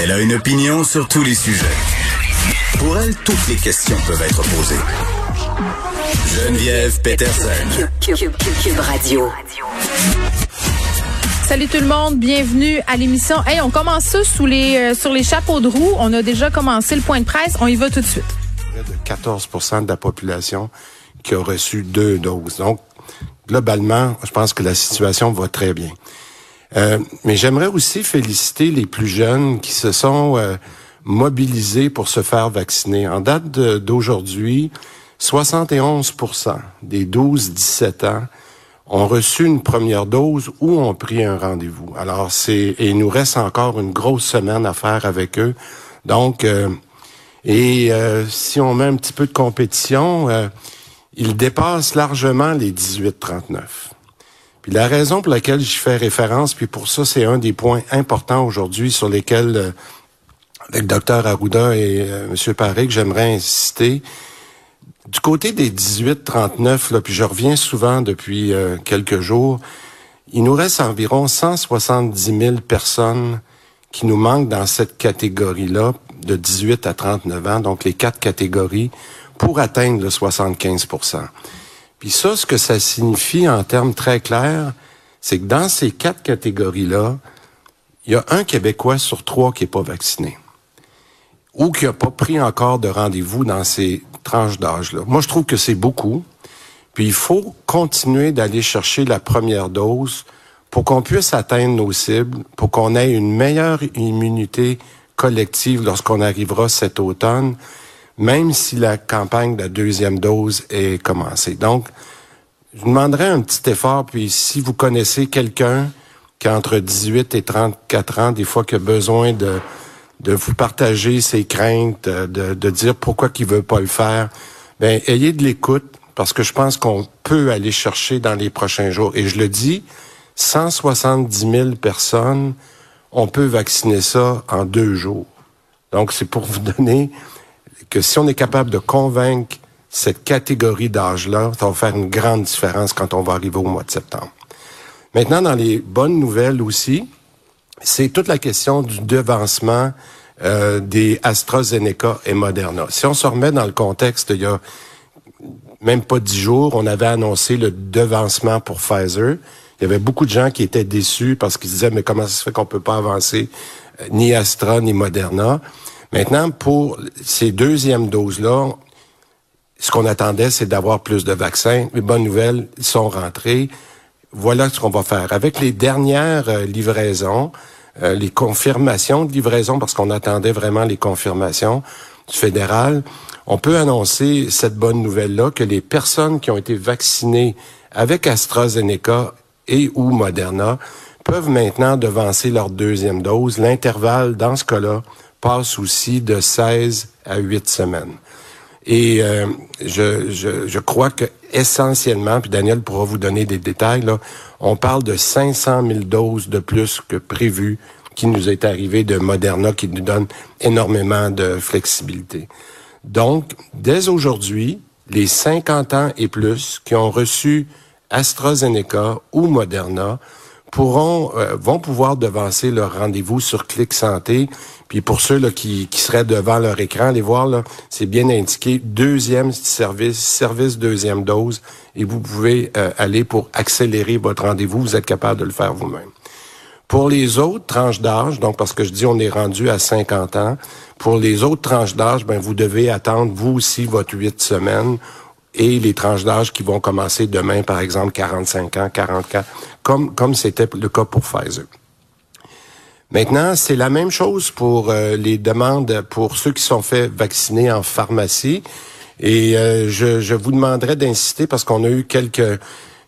Elle a une opinion sur tous les sujets. Pour elle, toutes les questions peuvent être posées. Geneviève Peterson. Cube, Radio. Salut tout le monde, bienvenue à l'émission. Hey, on commence ça sous les, euh, sur les chapeaux de roue. On a déjà commencé le point de presse. On y va tout de suite. Près de 14 de la population qui a reçu deux doses. Donc, globalement, je pense que la situation va très bien. Euh, mais j'aimerais aussi féliciter les plus jeunes qui se sont euh, mobilisés pour se faire vacciner. En date d'aujourd'hui, 71% des 12-17 ans ont reçu une première dose ou ont pris un rendez-vous. Alors, c'est il nous reste encore une grosse semaine à faire avec eux. Donc, euh, et si on met un petit peu de compétition, ils dépassent largement les 18-39 la raison pour laquelle j'y fais référence, puis pour ça, c'est un des points importants aujourd'hui sur lesquels, euh, avec Dr Arruda et euh, M. Paré, j'aimerais insister. Du côté des 18-39, là, puis je reviens souvent depuis euh, quelques jours, il nous reste environ 170 000 personnes qui nous manquent dans cette catégorie-là de 18 à 39 ans, donc les quatre catégories, pour atteindre le 75 puis ça, ce que ça signifie en termes très clairs, c'est que dans ces quatre catégories-là, il y a un Québécois sur trois qui n'est pas vacciné ou qui n'a pas pris encore de rendez-vous dans ces tranches d'âge-là. Moi, je trouve que c'est beaucoup. Puis il faut continuer d'aller chercher la première dose pour qu'on puisse atteindre nos cibles, pour qu'on ait une meilleure immunité collective lorsqu'on arrivera cet automne même si la campagne de la deuxième dose est commencée. Donc, je vous demanderais un petit effort, puis si vous connaissez quelqu'un qui a entre 18 et 34 ans, des fois qui a besoin de, de vous partager ses craintes, de, de dire pourquoi il veut pas le faire, ben ayez de l'écoute, parce que je pense qu'on peut aller chercher dans les prochains jours. Et je le dis, 170 000 personnes, on peut vacciner ça en deux jours. Donc, c'est pour vous donner que si on est capable de convaincre cette catégorie d'âge-là, ça va faire une grande différence quand on va arriver au mois de septembre. Maintenant, dans les bonnes nouvelles aussi, c'est toute la question du devancement euh, des AstraZeneca et Moderna. Si on se remet dans le contexte, il y a même pas dix jours, on avait annoncé le devancement pour Pfizer. Il y avait beaucoup de gens qui étaient déçus parce qu'ils disaient mais comment ça se fait qu'on peut pas avancer euh, ni Astra ni Moderna? Maintenant, pour ces deuxièmes doses-là, ce qu'on attendait, c'est d'avoir plus de vaccins. Les bonnes nouvelles, ils sont rentrés. Voilà ce qu'on va faire. Avec les dernières euh, livraisons, euh, les confirmations de livraison, parce qu'on attendait vraiment les confirmations du fédéral, on peut annoncer cette bonne nouvelle-là que les personnes qui ont été vaccinées avec AstraZeneca et ou Moderna peuvent maintenant devancer leur deuxième dose. L'intervalle, dans ce cas-là, passe aussi de 16 à 8 semaines. Et euh, je, je, je, crois que essentiellement, puis Daniel pourra vous donner des détails, là, on parle de 500 000 doses de plus que prévu qui nous est arrivé de Moderna, qui nous donne énormément de flexibilité. Donc, dès aujourd'hui, les 50 ans et plus qui ont reçu AstraZeneca ou Moderna pourront euh, vont pouvoir devancer leur rendez-vous sur Clic Santé. Puis pour ceux là, qui, qui seraient devant leur écran, les voir là, c'est bien indiqué deuxième service, service deuxième dose, et vous pouvez euh, aller pour accélérer votre rendez-vous. Vous êtes capable de le faire vous-même. Pour les autres tranches d'âge, donc parce que je dis on est rendu à 50 ans, pour les autres tranches d'âge, ben vous devez attendre vous aussi votre huit semaines et les tranches d'âge qui vont commencer demain, par exemple, 45 ans, 44, comme comme c'était le cas pour Pfizer. Maintenant, c'est la même chose pour euh, les demandes pour ceux qui sont faits vacciner en pharmacie. Et euh, je, je, vous demanderai d'insister parce qu'on a eu quelques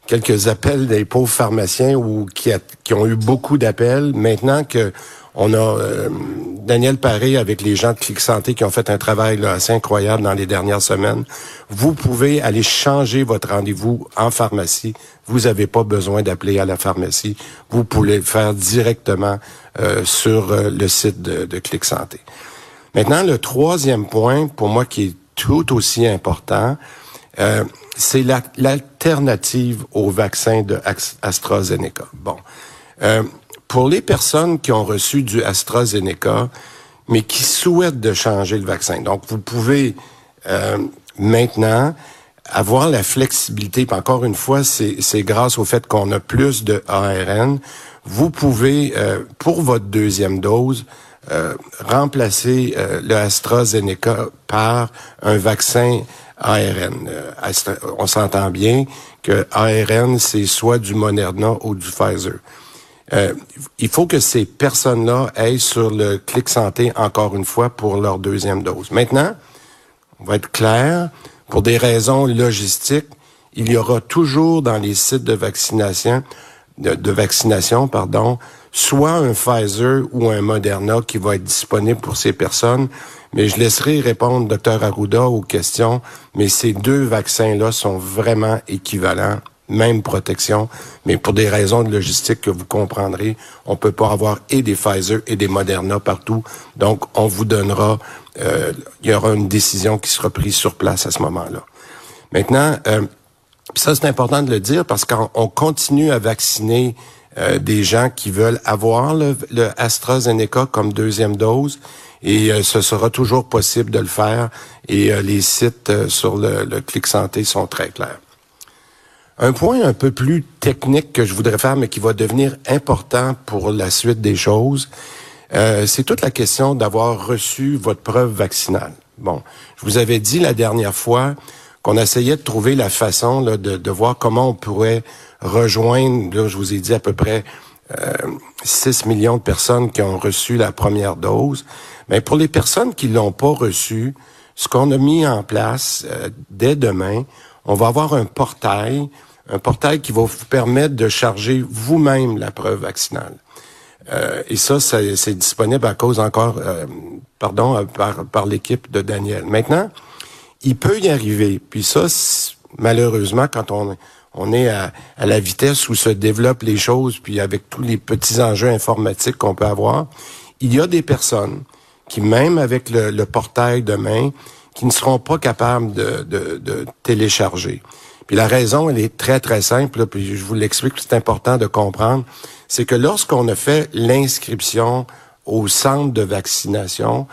quelques appels des pauvres pharmaciens ou qui, qui ont eu beaucoup d'appels. Maintenant que on a euh, Daniel Paré avec les gens de Clic Santé qui ont fait un travail assez incroyable dans les dernières semaines. Vous pouvez aller changer votre rendez-vous en pharmacie. Vous n'avez pas besoin d'appeler à la pharmacie. Vous pouvez le faire directement euh, sur euh, le site de, de Clic Santé. Maintenant, le troisième point, pour moi, qui est tout aussi important, c'est l'alternative au vaccin de AstraZeneca. Bon. Pour les personnes qui ont reçu du AstraZeneca, mais qui souhaitent de changer le vaccin. Donc, vous pouvez euh, maintenant avoir la flexibilité, encore une fois, c'est grâce au fait qu'on a plus de ARN, vous pouvez, euh, pour votre deuxième dose, euh, remplacer euh, le AstraZeneca par un vaccin ARN. on s'entend bien que ARN, c'est soit du Moderna ou du Pfizer. il faut que ces personnes-là aillent sur le clic santé encore une fois pour leur deuxième dose. Maintenant, on va être clair, pour des raisons logistiques, il y aura toujours dans les sites de vaccination, de, vaccination, pardon, soit un Pfizer ou un Moderna qui va être disponible pour ces personnes. Mais je laisserai répondre Dr Arruda aux questions, mais ces deux vaccins-là sont vraiment équivalents, même protection, mais pour des raisons de logistique que vous comprendrez, on peut pas avoir et des Pfizer et des Moderna partout. Donc, on vous donnera euh, il y aura une décision qui sera prise sur place à ce moment-là. Maintenant, euh, ça c'est important de le dire parce qu'on continue à vacciner euh, des gens qui veulent avoir le, AstraZeneca comme deuxième dose et ce sera toujours possible de le faire et les sites sur le, le Clic Santé sont très clairs. Un point un peu plus technique que je voudrais faire, mais qui va devenir important pour la suite des choses, euh, c'est toute la question d'avoir reçu votre preuve vaccinale. Bon, je vous avais dit la dernière fois qu'on essayait de trouver la façon de, voir comment on pourrait rejoindre, là, je vous ai dit à peu près euh, 6 millions de personnes qui ont reçu la première dose. Mais pour les personnes qui l'ont pas reçu, ce qu'on a mis en place euh, dès demain, on va avoir un portail, un portail qui va vous permettre de charger vous-même la preuve vaccinale. Euh, et ça, c'est disponible à cause encore, euh, pardon, euh, par, par l'équipe de Daniel. Maintenant, il peut y arriver. Puis ça, malheureusement, quand on, on est à, à, la vitesse où se développent les choses, puis avec tous les petits enjeux informatiques qu'on peut avoir, il y a des personnes qui, même avec le, le portail demain, qui ne seront pas capables de, de, de télécharger. Puis la raison, elle est très, très simple, puis je vous l'explique, c'est important de comprendre c'est que lorsqu'on a fait l'inscription au centre de vaccination,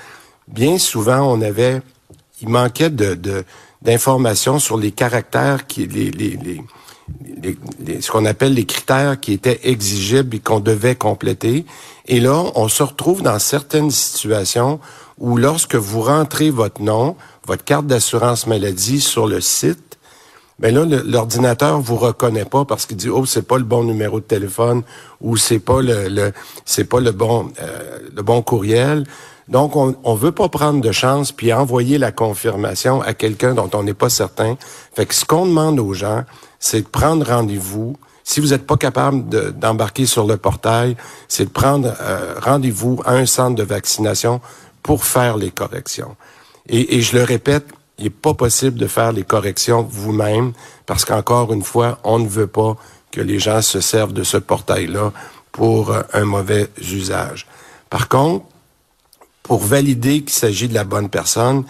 bien souvent, on avait, il manquait de, d'informations sur les caractères qui, les, les, les, ce qu'on appelle les critères qui étaient exigibles et qu'on devait compléter. Et là, on se retrouve dans certaines situations où lorsque vous rentrez votre nom, votre carte d'assurance maladie sur le site, ben là, l'ordinateur vous reconnaît pas parce qu'il dit oh c'est pas le bon numéro de téléphone ou c'est pas le, c'est pas le bon euh, le bon courriel. Donc on on veut pas prendre de chance puis envoyer la confirmation à quelqu'un dont on n'est pas certain. Fait que ce qu'on demande aux gens, c'est de prendre rendez-vous. Si vous n'êtes pas capable d'embarquer sur le portail, c'est de prendre euh, rendez-vous à un centre de vaccination pour faire les corrections. Et, je le répète, il n'est pas possible de faire les corrections vous-même parce qu'encore une fois, on ne veut pas que les gens se servent de ce portail-là pour euh, un mauvais usage. Par contre, pour valider qu'il s'agit de la bonne personne,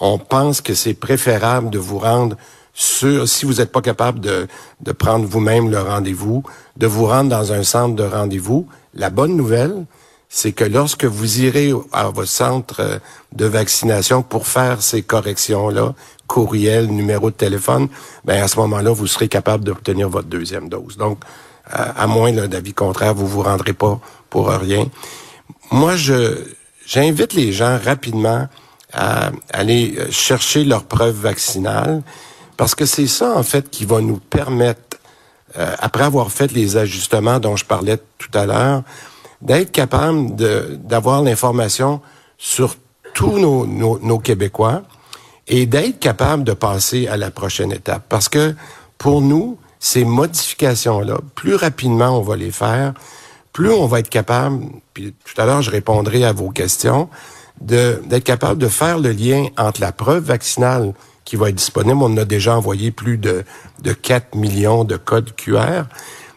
on pense que c'est préférable de vous rendre sur, si vous n'êtes pas capable de, de prendre vous-même le rendez-vous, de vous rendre dans un centre de rendez-vous. La bonne nouvelle, c'est que lorsque vous irez à votre centre euh, de vaccination pour faire ces corrections-là, courriel, numéro de téléphone, ben à ce moment-là, vous serez capable d'obtenir votre deuxième dose. Donc, à moins d'avis contraire, vous vous rendrez pas pour rien. Moi, je j'invite les gens rapidement à aller euh, chercher leur preuve vaccinale parce que c'est ça, en fait, qui va nous permettre, euh, après avoir fait les ajustements dont je parlais tout à l'heure, d'être capable d'avoir l'information sur tous nos, nos, Québécois et d'être capable de passer à la prochaine étape. Parce que pour nous, ces modifications-là, plus rapidement on va les faire, plus on va être capable, puis tout à l'heure je répondrai à vos questions, d'être capable de faire le lien entre la preuve vaccinale qui va être disponible. On a déjà envoyé plus de, de 4 millions de codes QR,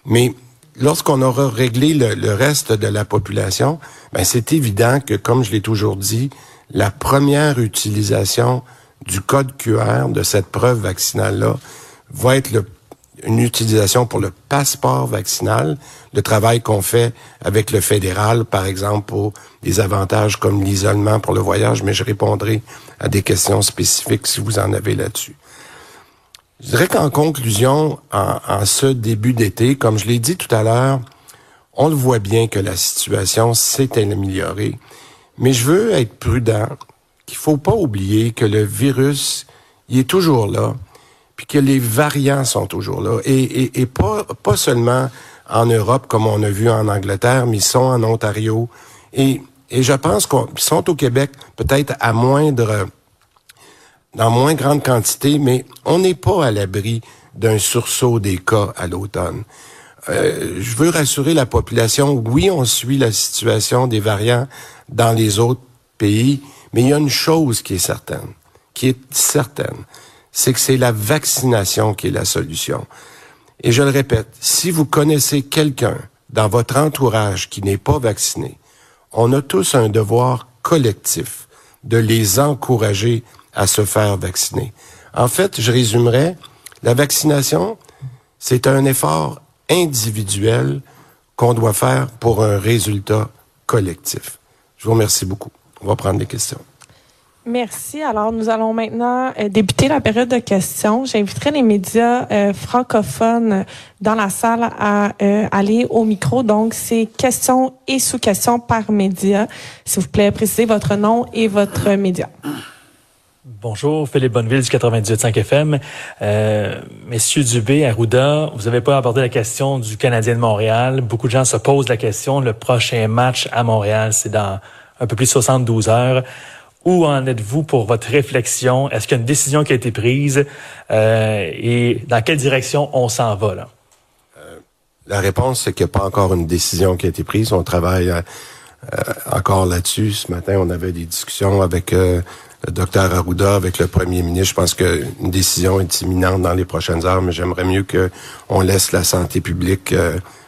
mais lorsqu'on aura réglé le, reste de la population, ben c'est évident que, comme je l'ai toujours dit, la première utilisation du code QR de cette preuve vaccinale-là va être le, une utilisation pour le passeport vaccinal, le travail qu'on fait avec le fédéral, par exemple, pour des avantages comme l'isolement pour le voyage, mais je répondrai à des questions spécifiques si vous en avez là-dessus. Je dirais qu'en conclusion, en, ce début d'été, comme je l'ai dit tout à l'heure, on le voit bien que la situation s'est améliorée, mais je veux être prudent, qu'il faut pas oublier que le virus, il est toujours là, puis que les variants sont toujours là. Et, et, et pas, pas seulement en Europe, comme on a vu en Angleterre, mais ils sont en Ontario. Et, et je pense qu'ils sont au Québec peut-être à moindre, dans moins grande quantité, mais on n'est pas à l'abri d'un sursaut des cas à l'automne. Euh, je veux rassurer la population. Oui, on suit la situation des variants dans les autres pays, mais il y a une chose qui est certaine, qui est certaine, c'est que c'est la vaccination qui est la solution. Et je le répète, si vous connaissez quelqu'un dans votre entourage qui n'est pas vacciné, on a tous un devoir collectif de les encourager à se faire vacciner. En fait, je résumerai, la vaccination, c'est un effort individuel qu'on doit faire pour un résultat collectif. Je vous remercie beaucoup. On va prendre les questions. Merci. Alors, nous allons maintenant euh, débuter la période de questions. J'inviterai les médias euh, francophones dans la salle à euh, aller au micro. Donc, c'est questions et sous-questions par média. S'il vous plaît, précisez votre nom et votre média. Bonjour, Philippe Bonneville du 98.5 FM. Euh, Messieurs Dubé, Arruda, vous n'avez pas abordé la question du Canadien de Montréal. Beaucoup de gens se posent la question. Le prochain match à Montréal, c'est dans un peu plus de 72 heures. Où en êtes-vous pour votre réflexion? Est-ce qu'il y a une décision qui a été prise? Euh, et dans quelle direction on s'en va? Là? Euh, la réponse, c'est qu'il n'y a pas encore une décision qui a été prise. On travaille euh, encore là-dessus. Ce matin, on avait des discussions avec le docteur Arruda, avec le premier ministre. Je pense qu'une décision est imminente dans les prochaines heures, mais j'aimerais mieux qu'on laisse la santé publique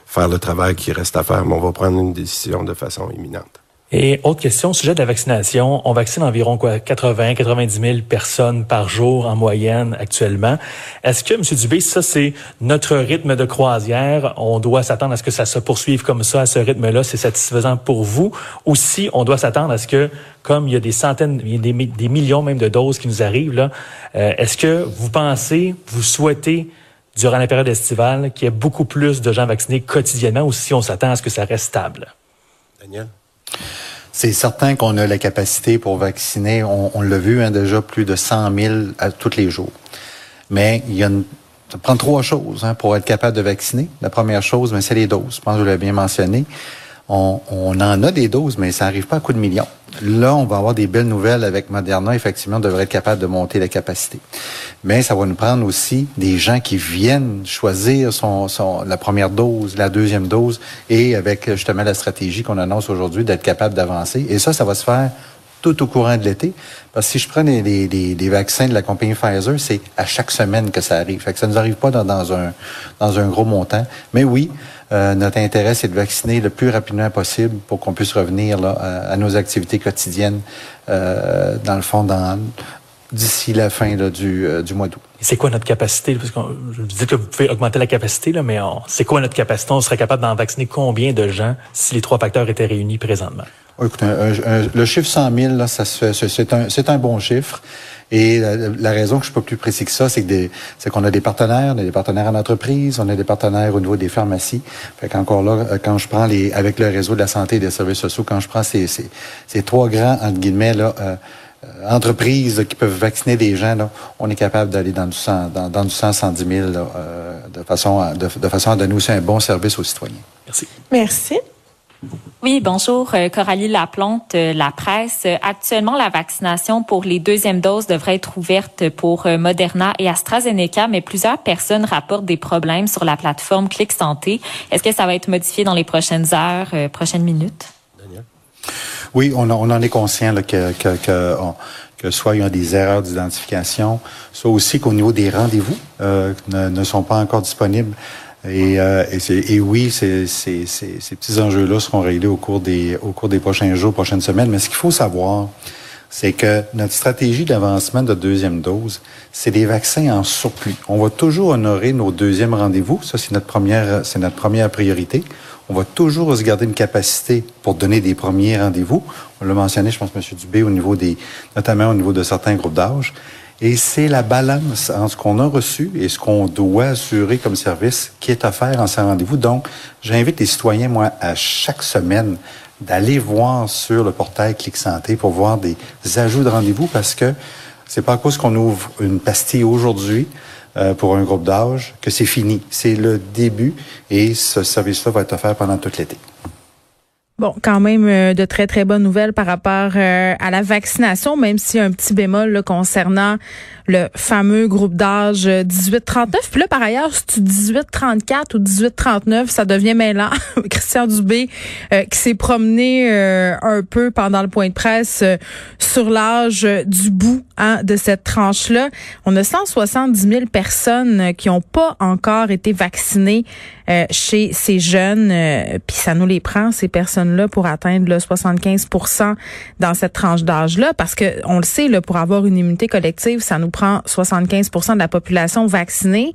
faire le travail qui reste à faire. Mais on va prendre une décision de façon imminente. Et autre question, sujet de la vaccination, on vaccine environ quoi? 80, 90 000 personnes par jour en moyenne actuellement. Est-ce que, M. Dubé, ça c'est notre rythme de croisière? On doit s'attendre à ce que ça se poursuive comme ça, à ce rythme-là, c'est satisfaisant pour vous? Ou si on doit s'attendre à ce que, comme il y a des centaines, il y a des, des millions même de doses qui nous arrivent là, euh, est-ce que vous pensez, vous souhaitez durant la période estivale qu'il y ait beaucoup plus de gens vaccinés quotidiennement, ou si on s'attend à ce que ça reste stable? Daniel? C'est certain qu'on a la capacité pour vacciner. On, on l'a vu hein, déjà plus de 100 000 à tous les jours. Mais il y a une, ça prend trois choses hein, pour être capable de vacciner. La première chose, c'est les doses. Je pense que vous l'avez bien mentionné. On, on, en a des doses, mais ça n'arrive pas à coup de millions. Là, on va avoir des belles nouvelles avec Moderna. Effectivement, on devrait être capable de monter la capacité. Mais ça va nous prendre aussi des gens qui viennent choisir son, son la première dose, la deuxième dose, et avec justement la stratégie qu'on annonce aujourd'hui d'être capable d'avancer. Et ça, ça va se faire tout au courant de l'été. Parce que si je prends les, les, les, vaccins de la compagnie Pfizer, c'est à chaque semaine que ça arrive. Fait que ça ne nous arrive pas dans, dans, un, dans un gros montant. Mais oui, euh, notre intérêt, c'est de vacciner le plus rapidement possible pour qu'on puisse revenir là, à, à, nos activités quotidiennes, euh, dans le fond, dans, d'ici la fin là, du, euh, du mois d'août. C'est quoi notre capacité? Parce que je dis que vous pouvez augmenter la capacité, là, mais c'est quoi notre capacité? On serait capable d'en vacciner combien de gens si les trois facteurs étaient réunis présentement? Oh, écoute, un, un, le chiffre 100 000, là, ça se fait, c'est un, c'est un bon chiffre. Et la, la, raison que je suis pas plus précis que ça, c'est que des, c'est qu'on a des partenaires, on a des partenaires en entreprise, on a des partenaires au niveau des pharmacies. Fait qu'encore là, quand je prends les, avec le réseau de la santé et des services sociaux, quand je prends ces, ces, ces trois grands entre guillemets là. Euh, entreprises qui peuvent vacciner des gens, là, on est capable d'aller dans du 100, dans, dans du 100, 110 000 là, euh, de, façon à, de, de, façon à donner aussi un bon service aux citoyens. Merci. Merci. Oui, bonjour, Coralie Laplante, La Presse. Actuellement, la vaccination pour les deuxièmes doses devrait être ouverte pour Moderna et AstraZeneca, mais plusieurs personnes rapportent des problèmes sur la plateforme Clic Santé. Est-ce que ça va être modifié dans les prochaines heures, euh, prochaines minutes? Daniel? Oui, on, on, en est conscient là, que, que, que, on, que, soit il y a des erreurs d'identification, soit aussi qu'au niveau des rendez-vous euh, ne, ne, sont pas encore disponibles. Et, euh, et, et, oui, ces, ces, ces, ces petits enjeux-là seront réglés au cours des au cours des prochains jours, prochaines semaines. Mais ce qu'il faut savoir, c'est que notre stratégie d'avancement de deuxième dose, c'est des vaccins en surplus. On va toujours honorer nos deuxièmes rendez-vous. Ça, c'est notre première, c'est notre première priorité. On va toujours se garder une capacité pour donner des premiers rendez-vous. On l'a mentionné, je pense, M. Dubé, au niveau des, notamment au niveau de certains groupes d'âge. Et c'est la balance entre ce qu'on a reçu et ce qu'on doit assurer comme service qui est offert en ces rendez-vous. Donc, j'invite les citoyens, moi, à chaque semaine, d'aller voir sur le portail Clic Santé pour voir des ajouts de rendez-vous parce que c'est pas à cause qu'on ouvre une pastille aujourd'hui euh, pour un groupe d'âge que c'est fini. C'est le début et ce service-là va être offert pendant tout l'été. Bon, quand même euh, de très très bonnes nouvelles par rapport euh, à la vaccination, même s'il y a un petit bémol concernant le fameux groupe d'âge 18-39. Puis là, par ailleurs, si tu 18-34 ou 18-39, ça devient mêlant. Christian Dubé, euh, qui s'est promené un peu pendant le point de presse sur l'âge du bout hein, de cette tranche-là. On a 170 000 personnes qui n'ont pas encore été vaccinées chez ces jeunes. Puis ça nous les prend, ces personnes pour atteindre le 75 dans cette tranche d'âge-là, parce que on le sait, pour avoir une immunité collective, ça nous prend 75 de la population vaccinée.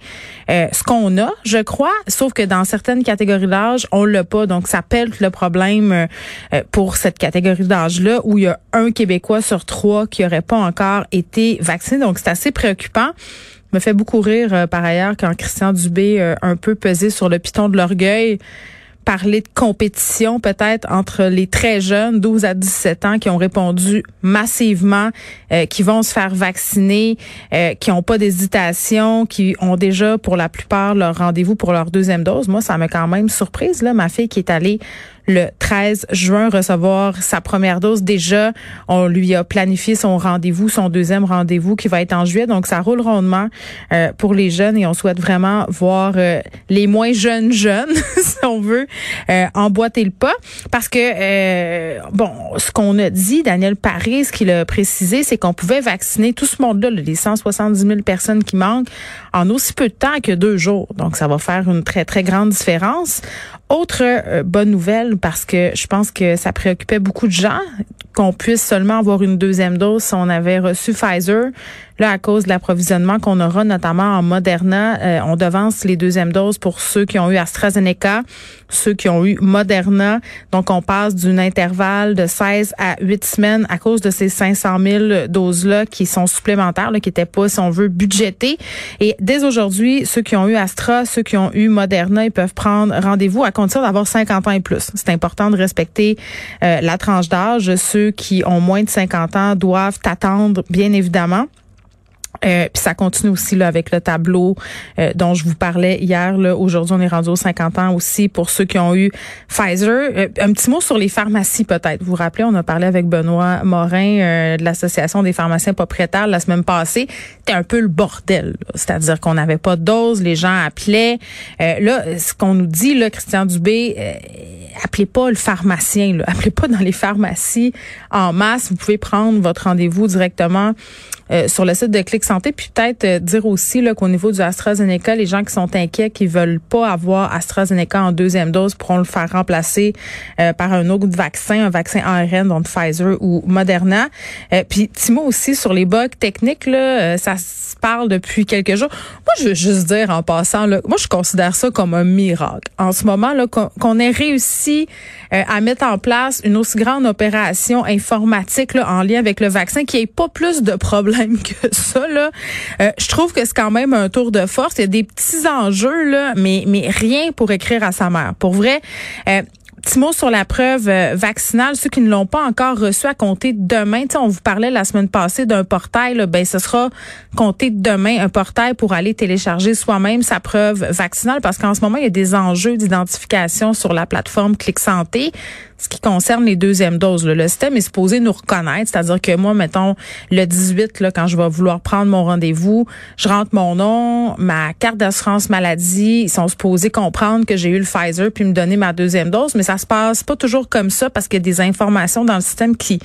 Euh, ce qu'on a, je crois, sauf que dans certaines catégories d'âge, on l'a pas. Donc, ça pèle le problème euh, euh, pour cette catégorie d'âge-là, où il y a un Québécois sur trois qui n'aurait pas encore été vacciné. Donc, c'est assez préoccupant me fait beaucoup rire par ailleurs quand Christian Dubé un peu pesé sur le piton de l'orgueil parler de compétition peut-être entre les très jeunes, 12 à 17 ans, qui ont répondu massivement, euh, qui vont se faire vacciner, euh, qui n'ont pas d'hésitation, qui ont déjà pour la plupart leur rendez-vous pour leur deuxième dose. Moi, ça m'a quand même surprise. Là, ma fille qui est allée le 13 juin recevoir sa première dose. Déjà, on lui a planifié son rendez-vous, son deuxième rendez-vous qui va être en juillet. Donc, ça roule rondement euh, pour les jeunes et on souhaite vraiment voir euh, les moins jeunes jeunes, si on veut, euh, emboîter le pas. Parce que, bon, ce qu'on a dit, Daniel Paris, ce qu'il a précisé, c'est qu'on pouvait vacciner tout ce monde-là, les 170 000 personnes qui manquent, en aussi peu de temps que deux jours. Donc, ça va faire une très, très grande différence. Autre euh, bonne nouvelle, parce que je pense que ça préoccupait beaucoup de gens qu'on puisse seulement avoir une deuxième dose si on avait reçu Pfizer. Là, à cause de l'approvisionnement qu'on aura, notamment en Moderna, euh, on devance les deuxièmes doses pour ceux qui ont eu AstraZeneca, ceux qui ont eu Moderna. Donc, on passe d'un intervalle de 16 à 8 semaines à cause de ces 500 000 doses-là qui sont supplémentaires, là, qui n'étaient pas, si on veut, budgétées. Et dès aujourd'hui, ceux qui ont eu Astra, ceux qui ont eu Moderna, ils peuvent prendre rendez-vous à condition d'avoir 50 ans et plus. C'est important de respecter euh, la tranche d'âge. Qui ont moins de 50 ans doivent attendre, bien évidemment. Euh, puis ça continue aussi là avec le tableau euh, dont je vous parlais hier. Là, aujourd'hui, on est rendu aux 50 ans aussi pour ceux qui ont eu Pfizer. Euh, un petit mot sur les pharmacies peut-être. Vous vous rappelez, on a parlé avec Benoît Morin de l'association des pharmaciens propriétaires la semaine passée. C'était un peu le bordel. C'est-à-dire qu'on n'avait pas de dose, les gens appelaient. là, ce qu'on nous dit là, Christian Dubé, appelez pas le pharmacien. Là. Appelez pas dans les pharmacies en masse. Vous pouvez prendre votre rendez-vous directement euh, sur le site de Clic Santé. Puis peut-être euh, dire aussi qu'au niveau du AstraZeneca, les gens qui sont inquiets, qui veulent pas avoir AstraZeneca en deuxième dose, pourront le faire remplacer euh, par un autre vaccin, un vaccin ARN, donc Pfizer ou Moderna. puis Timo aussi sur les bugs techniques, là, ça se parle depuis quelques jours. Moi, je veux juste dire en passant, là, moi je considère ça comme un miracle. En ce moment, là, qu'on ait réussi à mettre en place une aussi grande opération informatique là, en lien avec le vaccin, qui ait pas plus de problèmes que ça. Euh, je trouve que c'est quand même un tour de force. Il y a des petits enjeux, là, mais, mais rien pour écrire à sa mère. Pour vrai, euh, petit mot sur la preuve euh, vaccinale. Ceux qui ne l'ont pas encore reçu à compter demain. on vous parlait la semaine passée d'un portail. Là, ben, ce sera compté demain un portail pour aller télécharger soi-même sa preuve vaccinale parce qu'en ce moment, il y a des enjeux d'identification sur la plateforme Clic Santé ce qui concerne les deuxièmes doses, le système est supposé nous reconnaître, c'est-à-dire que moi, mettons, le 18, là, quand je vais vouloir prendre mon rendez-vous, je rentre mon nom, ma carte d'assurance maladie, ils sont supposés comprendre que j'ai eu le Pfizer puis me donner ma deuxième dose, mais ça se passe pas toujours comme ça parce qu'il y a des informations dans le système qui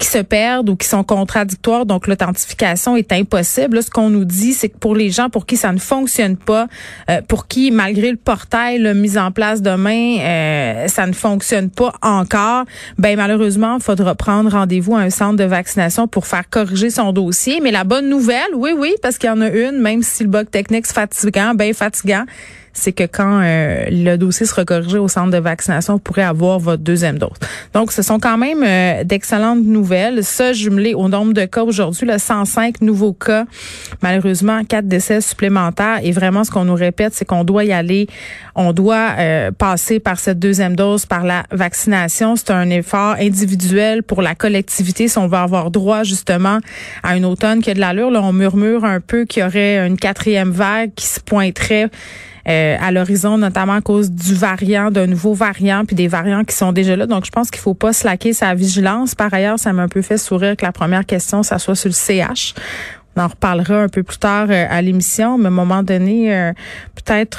qui se perdent ou qui sont contradictoires, donc l'authentification est impossible. ce qu'on nous dit, c'est que pour les gens pour qui ça ne fonctionne pas, euh, pour qui, malgré le portail là, mis en place demain, euh, ça ne fonctionne pas encore, ben malheureusement, il faudra prendre rendez-vous à un centre de vaccination pour faire corriger son dossier. Mais la bonne nouvelle, oui, oui, parce qu'il y en a une, même si le bug technique est fatigant, ben fatigant, c'est que quand euh, le dossier sera corrigé au centre de vaccination, vous pourrez avoir votre deuxième dose. Donc, ce sont quand même euh, d'excellentes nouvelles. Ça, jumelé au nombre de cas aujourd'hui, le 105 nouveaux cas, malheureusement, quatre décès supplémentaires. Et vraiment, ce qu'on nous répète, c'est qu'on doit y aller, on doit euh, passer par cette deuxième dose, par la vaccination. C'est un effort individuel pour la collectivité si on veut avoir droit justement à un automne qui a de l'allure. Là, on murmure un peu qu'il y aurait une quatrième vague qui se pointerait euh, à l'horizon, notamment à cause du variant, d'un nouveau variant, puis des variants qui sont déjà là. Donc, je pense qu'il faut pas slacker sa vigilance. Par ailleurs, ça m'a un peu fait sourire que la première question, ça soit sur le CH. On en reparlera un peu plus tard euh, à l'émission, mais à un moment donné, euh, peut-être